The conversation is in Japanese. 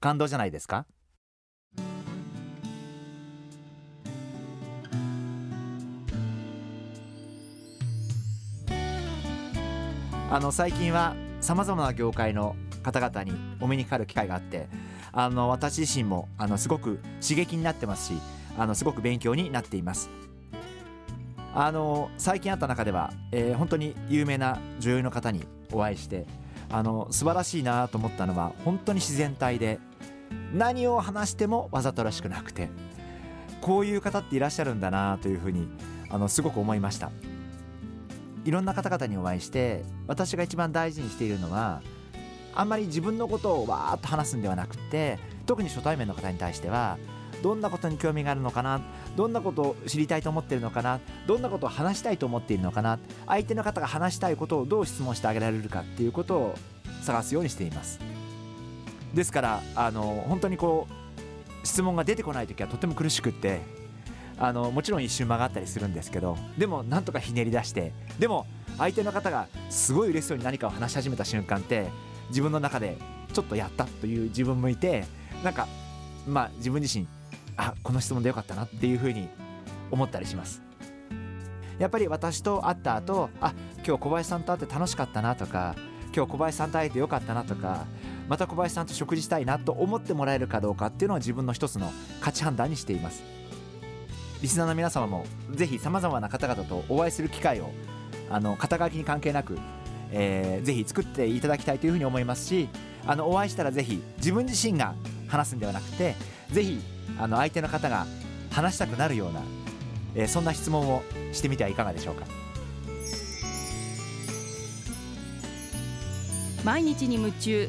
感動じゃないですか？あの最近はさまざまな業界の方々にお目にかかる機会があってあの私自身もあのすごく刺激になってますしあのすごく勉強になっています。あの最近あった中では、えー、本当に有名な女優の方にお会いしてあの素晴らしいなと思ったのは本当に自然体で何を話してもわざとらしくなくてこういう方っていらっしゃるんだなというふうにあのすごく思いました。いろんな方々にお会いして私が一番大事にしているのはあんまり自分のことをわーっと話すんではなくて特に初対面の方に対してはどんなことに興味があるのかなどんなことを知りたいと思っているのかなどんなことを話したいと思っているのかな相手の方が話したいことをどう質問してあげられるかっていうことを探すようにしています。ですからあの本当にこう質問が出てこない時はとても苦しくってあのもちろん一瞬曲がったりするんですけどでもなんとかひねり出してでも相手の方がすごい嬉しそうに何かを話し始めた瞬間って自分の中でちょっとやったという自分もいてなんかまあ自分自身あこの質問でよかったなっていうふうに思ったりします。やっぱり私と会った後あ今日小林さんと会って楽しかったなとか今日小林さんと会えてよかったなとかまた小林さんと食事したいなと思ってもらえるかどうかっていうのは自分の一つの価値判断にしています。リスナーの皆様もぜひさまざまな方々とお会いする機会をあの肩書きに関係なく、えー、ぜひ作っていただきたいというふうに思いますしあのお会いしたらぜひ自分自身が話すんではなくてぜひあの相手の方が話したくなるような、えー、そんな質問をしてみてはいかがでしょうか。毎日に夢中。